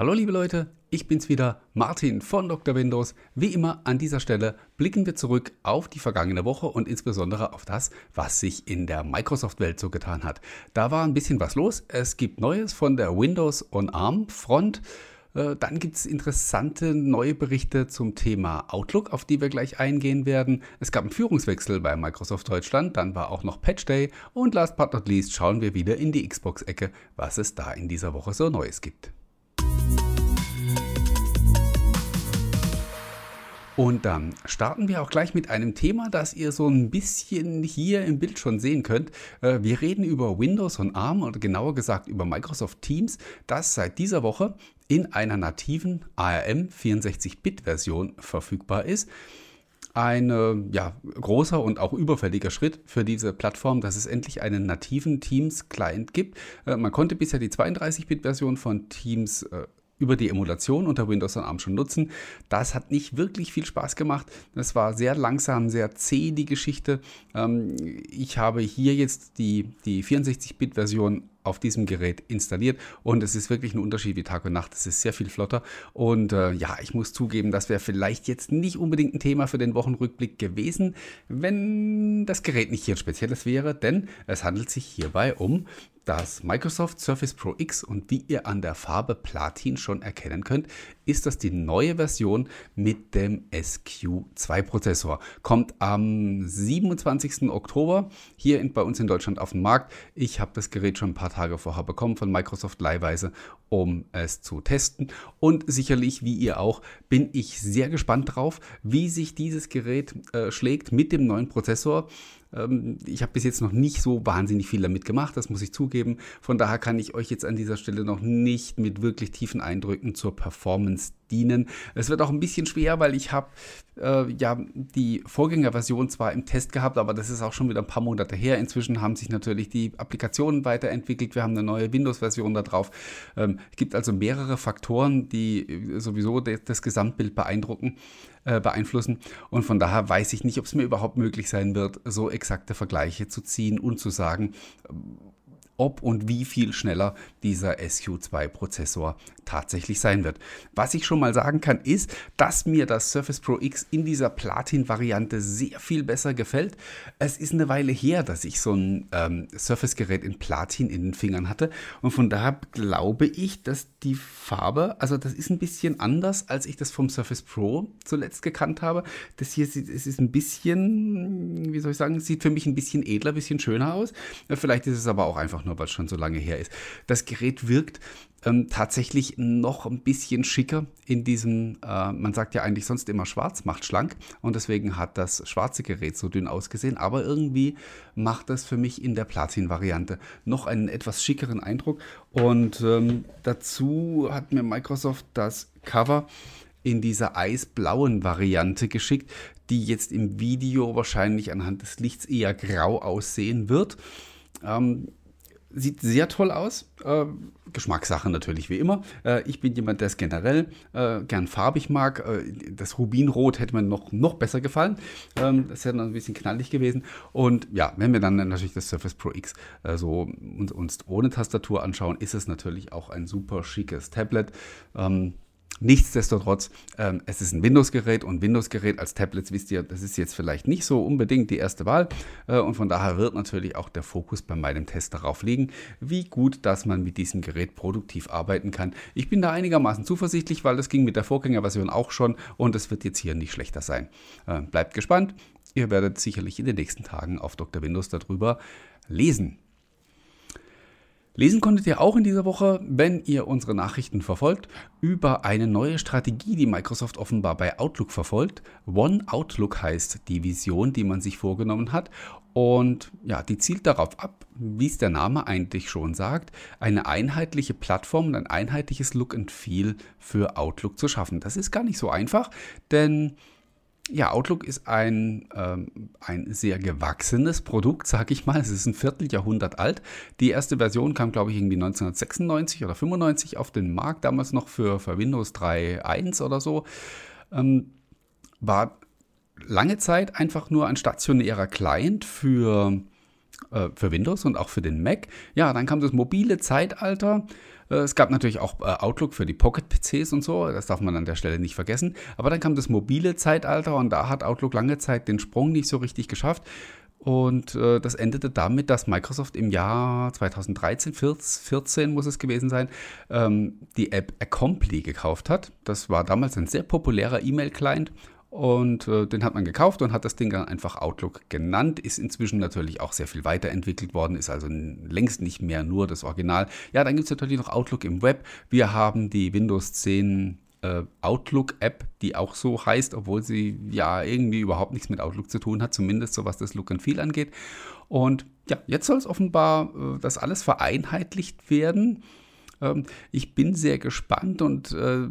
Hallo liebe Leute, ich bin's wieder, Martin von Dr. Windows. Wie immer an dieser Stelle blicken wir zurück auf die vergangene Woche und insbesondere auf das, was sich in der Microsoft-Welt so getan hat. Da war ein bisschen was los. Es gibt Neues von der Windows on ARM Front. Äh, dann gibt es interessante neue Berichte zum Thema Outlook, auf die wir gleich eingehen werden. Es gab einen Führungswechsel bei Microsoft Deutschland, dann war auch noch Patch Day und last but not least schauen wir wieder in die Xbox-Ecke, was es da in dieser Woche so Neues gibt. Und dann starten wir auch gleich mit einem Thema, das ihr so ein bisschen hier im Bild schon sehen könnt. Äh, wir reden über Windows und ARM oder genauer gesagt über Microsoft Teams, das seit dieser Woche in einer nativen ARM 64-Bit-Version verfügbar ist ein ja, großer und auch überfälliger Schritt für diese Plattform, dass es endlich einen nativen Teams-Client gibt. Äh, man konnte bisher die 32-Bit-Version von Teams äh, über die Emulation unter Windows on ARM schon nutzen. Das hat nicht wirklich viel Spaß gemacht. Das war sehr langsam, sehr zäh die Geschichte. Ähm, ich habe hier jetzt die, die 64-Bit-Version auf diesem Gerät installiert und es ist wirklich ein Unterschied wie Tag und Nacht. Es ist sehr viel flotter und äh, ja, ich muss zugeben, das wäre vielleicht jetzt nicht unbedingt ein Thema für den Wochenrückblick gewesen, wenn das Gerät nicht hier ein spezielles wäre, denn es handelt sich hierbei um das Microsoft Surface Pro X und wie ihr an der Farbe Platin schon erkennen könnt, ist das die neue Version mit dem SQ2 Prozessor. Kommt am 27. Oktober hier in, bei uns in Deutschland auf den Markt. Ich habe das Gerät schon ein paar Tage vorher bekommen von Microsoft leihweise, um es zu testen. Und sicherlich, wie ihr auch, bin ich sehr gespannt drauf, wie sich dieses Gerät äh, schlägt mit dem neuen Prozessor. Ähm, ich habe bis jetzt noch nicht so wahnsinnig viel damit gemacht, das muss ich zugeben. Von daher kann ich euch jetzt an dieser Stelle noch nicht mit wirklich tiefen Eindrücken zur Performance dienen. Es wird auch ein bisschen schwer, weil ich habe äh, ja die Vorgängerversion zwar im Test gehabt, aber das ist auch schon wieder ein paar Monate her. Inzwischen haben sich natürlich die Applikationen weiterentwickelt. Wir haben eine neue Windows-Version da drauf. Ähm, es gibt also mehrere Faktoren, die sowieso das Gesamtbild beeindrucken äh, beeinflussen. Und von daher weiß ich nicht, ob es mir überhaupt möglich sein wird, so exakte Vergleiche zu ziehen und zu sagen, ob und wie viel schneller dieser SQ2-Prozessor tatsächlich sein wird. Was ich schon mal sagen kann, ist, dass mir das Surface Pro X in dieser Platin-Variante sehr viel besser gefällt. Es ist eine Weile her, dass ich so ein ähm, Surface-Gerät in Platin in den Fingern hatte und von daher glaube ich, dass die Farbe, also das ist ein bisschen anders, als ich das vom Surface Pro zuletzt gekannt habe. Das hier sieht, es ist ein bisschen, wie soll ich sagen, sieht für mich ein bisschen edler, ein bisschen schöner aus. Vielleicht ist es aber auch einfach nur nur weil es schon so lange her ist. Das Gerät wirkt ähm, tatsächlich noch ein bisschen schicker in diesem, äh, man sagt ja eigentlich sonst immer schwarz macht schlank und deswegen hat das schwarze Gerät so dünn ausgesehen, aber irgendwie macht das für mich in der Platin-Variante noch einen etwas schickeren Eindruck und ähm, dazu hat mir Microsoft das Cover in dieser eisblauen Variante geschickt, die jetzt im Video wahrscheinlich anhand des Lichts eher grau aussehen wird. Ähm, Sieht sehr toll aus. Äh, Geschmackssache natürlich wie immer. Äh, ich bin jemand, der es generell äh, gern farbig mag. Äh, das Rubinrot hätte mir noch, noch besser gefallen. Ähm, das wäre dann ein bisschen knallig gewesen. Und ja, wenn wir dann natürlich das Surface Pro X äh, so uns, uns, ohne Tastatur anschauen, ist es natürlich auch ein super schickes Tablet. Ähm, Nichtsdestotrotz, ähm, es ist ein Windows-Gerät und Windows-Gerät als Tablets, wisst ihr, das ist jetzt vielleicht nicht so unbedingt die erste Wahl. Äh, und von daher wird natürlich auch der Fokus bei meinem Test darauf liegen, wie gut, dass man mit diesem Gerät produktiv arbeiten kann. Ich bin da einigermaßen zuversichtlich, weil das ging mit der Vorgängerversion auch schon und es wird jetzt hier nicht schlechter sein. Äh, bleibt gespannt. Ihr werdet sicherlich in den nächsten Tagen auf Dr. Windows darüber lesen. Lesen konntet ihr auch in dieser Woche, wenn ihr unsere Nachrichten verfolgt, über eine neue Strategie, die Microsoft offenbar bei Outlook verfolgt. One Outlook heißt die Vision, die man sich vorgenommen hat. Und ja, die zielt darauf ab, wie es der Name eigentlich schon sagt, eine einheitliche Plattform und ein einheitliches Look and Feel für Outlook zu schaffen. Das ist gar nicht so einfach, denn ja, Outlook ist ein, ähm, ein sehr gewachsenes Produkt, sag ich mal. Es ist ein Vierteljahrhundert alt. Die erste Version kam, glaube ich, irgendwie 1996 oder 95 auf den Markt, damals noch für, für Windows 3.1 oder so. Ähm, war lange Zeit einfach nur ein stationärer Client für für Windows und auch für den Mac. Ja, dann kam das mobile Zeitalter. Äh, es gab natürlich auch äh, Outlook für die Pocket-PCs und so, das darf man an der Stelle nicht vergessen. Aber dann kam das mobile Zeitalter und da hat Outlook lange Zeit den Sprung nicht so richtig geschafft. Und äh, das endete damit, dass Microsoft im Jahr 2013, 14 muss es gewesen sein, ähm, die App Accompli gekauft hat. Das war damals ein sehr populärer E-Mail-Client und äh, den hat man gekauft und hat das Ding dann einfach Outlook genannt. Ist inzwischen natürlich auch sehr viel weiterentwickelt worden, ist also längst nicht mehr nur das Original. Ja, dann gibt es natürlich noch Outlook im Web. Wir haben die Windows 10 äh, Outlook-App, die auch so heißt, obwohl sie ja irgendwie überhaupt nichts mit Outlook zu tun hat, zumindest so was das Look and Feel angeht. Und ja, jetzt soll es offenbar äh, das alles vereinheitlicht werden. Ähm, ich bin sehr gespannt und äh,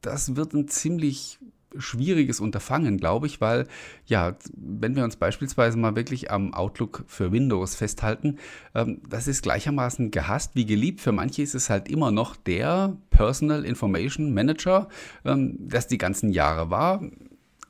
das wird ein ziemlich schwieriges Unterfangen, glaube ich, weil ja, wenn wir uns beispielsweise mal wirklich am Outlook für Windows festhalten, ähm, das ist gleichermaßen gehasst wie geliebt. Für manche ist es halt immer noch der Personal Information Manager, ähm, das die ganzen Jahre war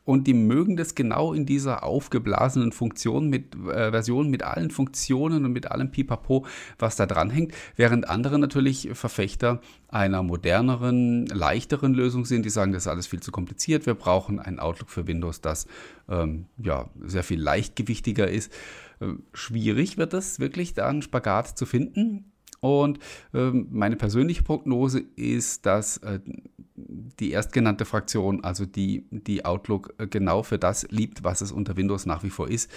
und die mögen das genau in dieser aufgeblasenen Funktion mit äh, Version mit allen Funktionen und mit allem Pipapo, was da dran hängt, während andere natürlich Verfechter einer moderneren, leichteren Lösung sind, die sagen, das ist alles viel zu kompliziert, wir brauchen ein Outlook für Windows, das ähm, ja, sehr viel leichtgewichtiger ist. Äh, schwierig wird es wirklich, da einen Spagat zu finden. Und ähm, meine persönliche Prognose ist, dass äh, die erstgenannte Fraktion, also die, die Outlook äh, genau für das liebt, was es unter Windows nach wie vor ist,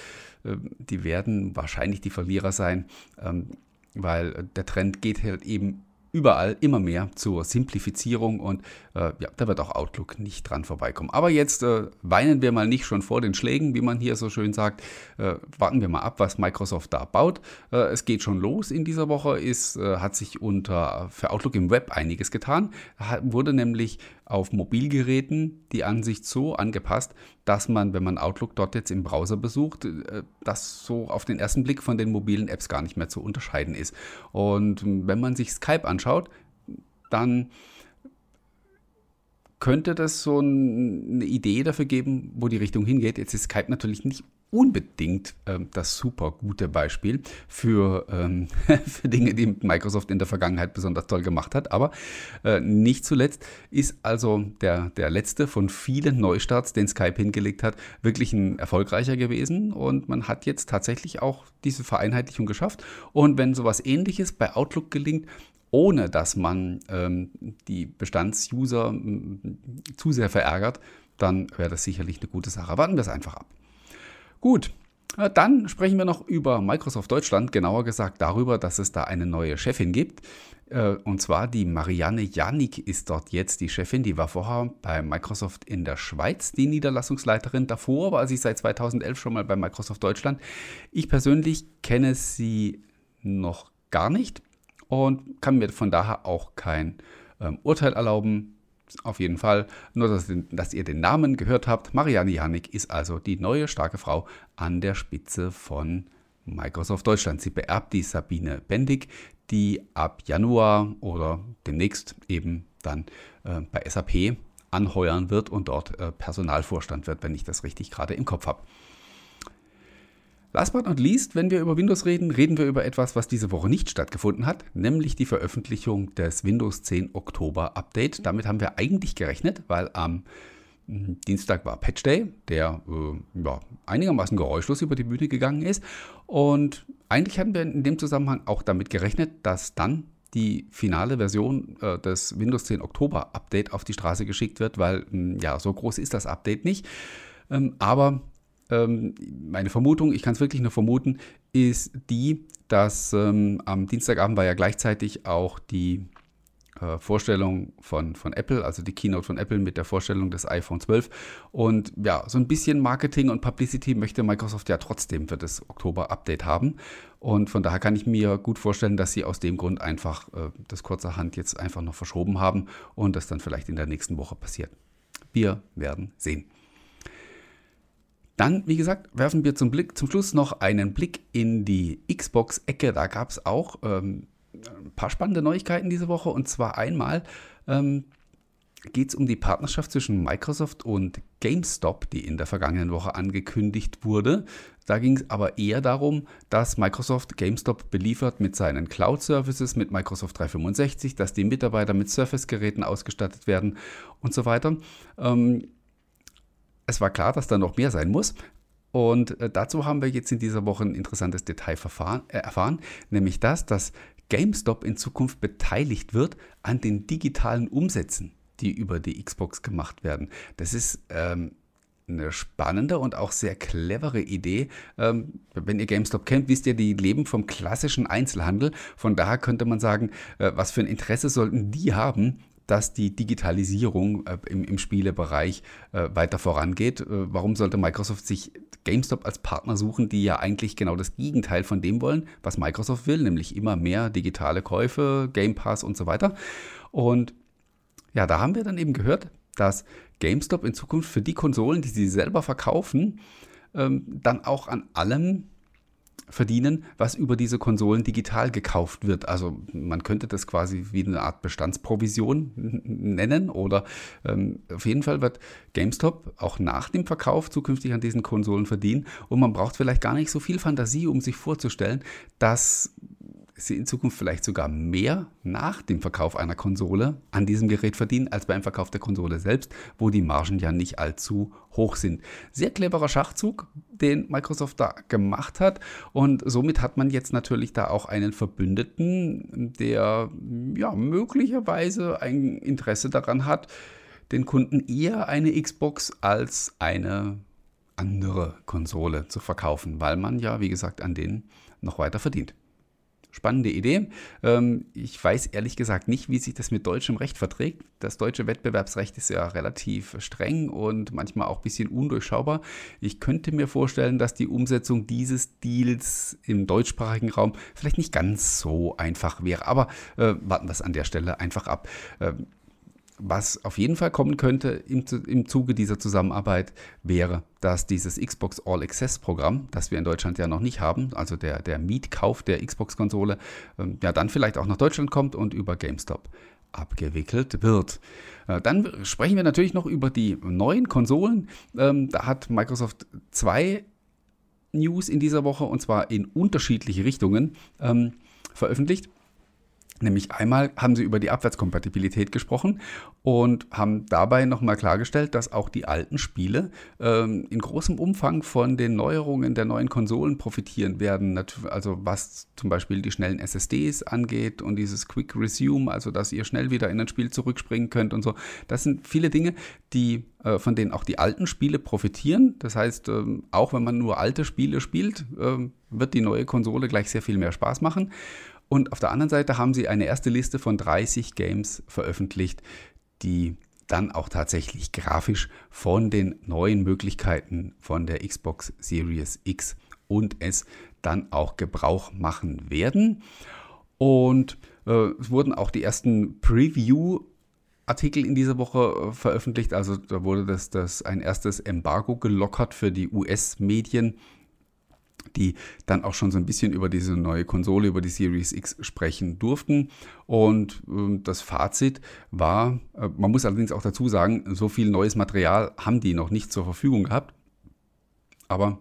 äh, die werden wahrscheinlich die Verlierer sein, ähm, weil der Trend geht halt eben überall immer mehr zur Simplifizierung und äh, ja, da wird auch Outlook nicht dran vorbeikommen. Aber jetzt äh, weinen wir mal nicht schon vor den Schlägen, wie man hier so schön sagt. Äh, warten wir mal ab, was Microsoft da baut. Äh, es geht schon los in dieser Woche, ist, äh, hat sich unter für Outlook im Web einiges getan. Hat, wurde nämlich auf Mobilgeräten die Ansicht so angepasst, dass man, wenn man Outlook dort jetzt im Browser besucht, äh, das so auf den ersten Blick von den mobilen Apps gar nicht mehr zu unterscheiden ist. Und wenn man sich Skype anschaut, dann könnte das so eine Idee dafür geben, wo die Richtung hingeht. Jetzt ist Skype natürlich nicht unbedingt ähm, das super gute Beispiel für, ähm, für Dinge, die Microsoft in der Vergangenheit besonders toll gemacht hat. Aber äh, nicht zuletzt ist also der, der letzte von vielen Neustarts, den Skype hingelegt hat, wirklich ein erfolgreicher gewesen. Und man hat jetzt tatsächlich auch diese Vereinheitlichung geschafft. Und wenn sowas ähnliches bei Outlook gelingt, ohne dass man ähm, die Bestandsuser zu sehr verärgert, dann wäre das sicherlich eine gute Sache. Warten wir es einfach ab. Gut, äh, dann sprechen wir noch über Microsoft Deutschland, genauer gesagt darüber, dass es da eine neue Chefin gibt. Äh, und zwar die Marianne Janik ist dort jetzt die Chefin. Die war vorher bei Microsoft in der Schweiz die Niederlassungsleiterin. Davor war sie seit 2011 schon mal bei Microsoft Deutschland. Ich persönlich kenne sie noch gar nicht und kann mir von daher auch kein ähm, Urteil erlauben. Auf jeden Fall, nur dass, dass, ihr den Namen gehört habt. Marianne Janik ist also die neue starke Frau an der Spitze von Microsoft Deutschland. Sie beerbt die Sabine Bendig, die ab Januar oder demnächst eben dann äh, bei SAP anheuern wird und dort äh, Personalvorstand wird, wenn ich das richtig gerade im Kopf habe. Last but not least, wenn wir über Windows reden, reden wir über etwas, was diese Woche nicht stattgefunden hat, nämlich die Veröffentlichung des Windows 10 Oktober Update. Damit haben wir eigentlich gerechnet, weil am hm, Dienstag war Patch Day, der äh, ja, einigermaßen geräuschlos über die Bühne gegangen ist. Und eigentlich hatten wir in dem Zusammenhang auch damit gerechnet, dass dann die finale Version äh, des Windows 10 Oktober Update auf die Straße geschickt wird, weil hm, ja, so groß ist das Update nicht. Ähm, aber ähm, meine Vermutung, ich kann es wirklich nur vermuten, ist die, dass ähm, am Dienstagabend war ja gleichzeitig auch die äh, Vorstellung von, von Apple, also die Keynote von Apple mit der Vorstellung des iPhone 12. Und ja, so ein bisschen Marketing und Publicity möchte Microsoft ja trotzdem für das Oktober-Update haben. Und von daher kann ich mir gut vorstellen, dass sie aus dem Grund einfach äh, das kurzerhand jetzt einfach noch verschoben haben und das dann vielleicht in der nächsten Woche passiert. Wir werden sehen. Dann, wie gesagt, werfen wir zum, Blick, zum Schluss noch einen Blick in die Xbox-Ecke. Da gab es auch ähm, ein paar spannende Neuigkeiten diese Woche. Und zwar einmal ähm, geht es um die Partnerschaft zwischen Microsoft und GameStop, die in der vergangenen Woche angekündigt wurde. Da ging es aber eher darum, dass Microsoft GameStop beliefert mit seinen Cloud-Services, mit Microsoft 365, dass die Mitarbeiter mit Surface-Geräten ausgestattet werden und so weiter. Ähm, es war klar, dass da noch mehr sein muss. Und äh, dazu haben wir jetzt in dieser Woche ein interessantes Detail äh, erfahren, nämlich das, dass GameStop in Zukunft beteiligt wird an den digitalen Umsätzen die über die Xbox gemacht werden. Das ist ähm, eine spannende und auch sehr clevere Idee. Ähm, wenn ihr GameStop kennt, wisst ihr, die leben vom klassischen Einzelhandel. Von daher könnte man sagen, äh, was für ein Interesse sollten die haben, dass die Digitalisierung äh, im, im, Spielebereich äh, weiter vorangeht. Äh, warum sollte Microsoft sich GameStop als Partner suchen, die ja eigentlich genau das Gegenteil von dem wollen, was Microsoft will, nämlich immer mehr digitale Käufe, Game Pass und so weiter. Und ja, da haben wir dann eben gehört, dass GameStop in Zukunft für die Konsolen, die sie selber verkaufen, ähm, dann auch an allem verdienen, was über diese Konsolen digital gekauft wird. Also man könnte das quasi wie eine Art Bestandsprovision nennen oder ähm, auf jeden Fall wird GameStop auch nach dem Verkauf zukünftig an diesen Konsolen verdienen und man braucht vielleicht gar nicht so viel Fantasie, um sich vorzustellen, dass sie in Zukunft vielleicht sogar mehr nach dem Verkauf einer Konsole an diesem Gerät verdienen als beim Verkauf der Konsole selbst, wo die Margen ja nicht allzu hoch sind. Sehr cleverer Schachzug, den Microsoft da gemacht hat und somit hat man jetzt natürlich da auch einen Verbündeten, der ja möglicherweise ein Interesse daran hat, den Kunden eher eine Xbox als eine andere Konsole zu verkaufen, weil man ja, wie gesagt, an denen noch weiter verdient. Spannende Idee. Ähm, ich weiß ehrlich gesagt nicht, wie sich das mit deutschem Recht verträgt. Das deutsche Wettbewerbsrecht ist ja relativ streng und manchmal auch ein bisschen undurchschaubar. Ich könnte mir vorstellen, dass die Umsetzung dieses Deals im deutschsprachigen Raum vielleicht nicht ganz so einfach wäre. Aber äh, warten wir es an der Stelle einfach ab. Was auf jeden Fall kommen könnte im, im Zuge dieser Zusammenarbeit, wäre, dass dieses Xbox All Access Programm, das wir in Deutschland ja noch nicht haben, also der, der Mietkauf der Xbox-Konsole, ähm, ja dann vielleicht auch nach Deutschland kommt und über GameStop abgewickelt wird. Äh, dann sprechen wir natürlich noch über die neuen Konsolen. Ähm, da hat Microsoft zwei News in dieser Woche und zwar in unterschiedliche Richtungen ähm, veröffentlicht. Nämlich einmal haben sie über die Abwärtskompatibilität gesprochen und haben dabei nochmal klargestellt, dass auch die alten Spiele ähm, in großem Umfang von den Neuerungen der neuen Konsolen profitieren werden. Also was zum Beispiel die schnellen SSDs angeht und dieses Quick Resume, also dass ihr schnell wieder in ein Spiel zurückspringen könnt und so. Das sind viele Dinge, die äh, von denen auch die alten Spiele profitieren. Das heißt, ähm, auch wenn man nur alte Spiele spielt, äh, wird die neue Konsole gleich sehr viel mehr Spaß machen. Und auf der anderen Seite haben sie eine erste Liste von 30 Games veröffentlicht, die dann auch tatsächlich grafisch von den neuen Möglichkeiten von der Xbox Series X und S dann auch Gebrauch machen werden. Und äh, es wurden auch die ersten Preview Artikel in dieser Woche äh, veröffentlicht. Also da wurde das, das ein erstes Embargo gelockert für die US-Medien die dann auch schon so ein bisschen über diese neue Konsole, über die Series X sprechen durften. Und äh, das Fazit war, äh, man muss allerdings auch dazu sagen, so viel neues Material haben die noch nicht zur Verfügung gehabt. Aber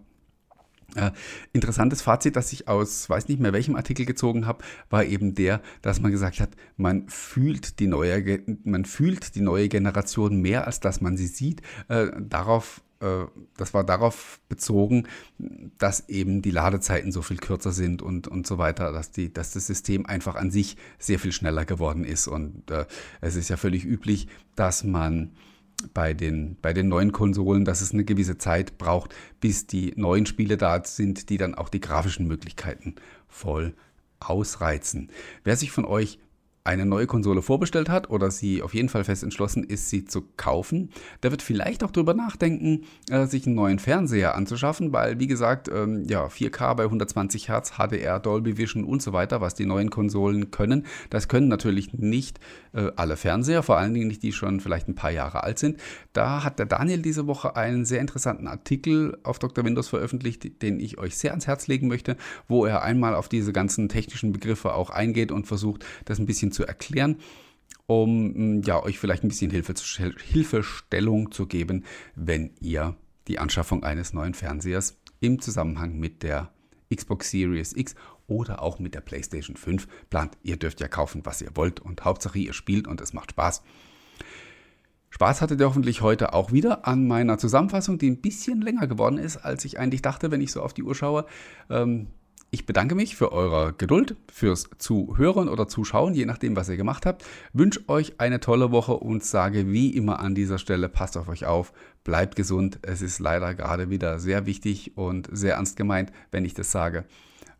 äh, interessantes Fazit, das ich aus weiß nicht mehr welchem Artikel gezogen habe, war eben der, dass man gesagt hat, man fühlt die neue, man fühlt die neue Generation mehr, als dass man sie sieht. Äh, darauf das war darauf bezogen, dass eben die Ladezeiten so viel kürzer sind und, und so weiter, dass, die, dass das System einfach an sich sehr viel schneller geworden ist. Und äh, es ist ja völlig üblich, dass man bei den, bei den neuen Konsolen, dass es eine gewisse Zeit braucht, bis die neuen Spiele da sind, die dann auch die grafischen Möglichkeiten voll ausreizen. Wer sich von euch eine neue Konsole vorbestellt hat oder sie auf jeden Fall fest entschlossen ist, sie zu kaufen, der wird vielleicht auch darüber nachdenken, äh, sich einen neuen Fernseher anzuschaffen, weil, wie gesagt, ähm, ja, 4K bei 120 Hertz, HDR, Dolby Vision und so weiter, was die neuen Konsolen können, das können natürlich nicht äh, alle Fernseher, vor allen Dingen nicht die schon vielleicht ein paar Jahre alt sind. Da hat der Daniel diese Woche einen sehr interessanten Artikel auf Dr. Windows veröffentlicht, den ich euch sehr ans Herz legen möchte, wo er einmal auf diese ganzen technischen Begriffe auch eingeht und versucht, das ein bisschen zu erklären. um ja, euch vielleicht ein bisschen Hilfe, Hilfestellung zu geben, wenn ihr die Anschaffung eines neuen Fernsehers im Zusammenhang mit der Xbox Series X oder auch mit der PlayStation 5 plant. Ihr dürft ja kaufen, was ihr wollt und Hauptsache ihr spielt und es macht Spaß. Spaß hattet ihr hoffentlich heute auch wieder an meiner Zusammenfassung, die ein bisschen länger geworden ist, als ich eigentlich dachte, wenn ich so auf die Uhr schaue. Ähm, ich bedanke mich für eure Geduld, fürs Zuhören oder Zuschauen, je nachdem, was ihr gemacht habt. Wünsche euch eine tolle Woche und sage wie immer an dieser Stelle, passt auf euch auf, bleibt gesund. Es ist leider gerade wieder sehr wichtig und sehr ernst gemeint, wenn ich das sage.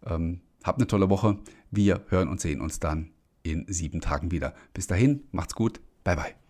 Ähm, habt eine tolle Woche. Wir hören und sehen uns dann in sieben Tagen wieder. Bis dahin, macht's gut. Bye bye.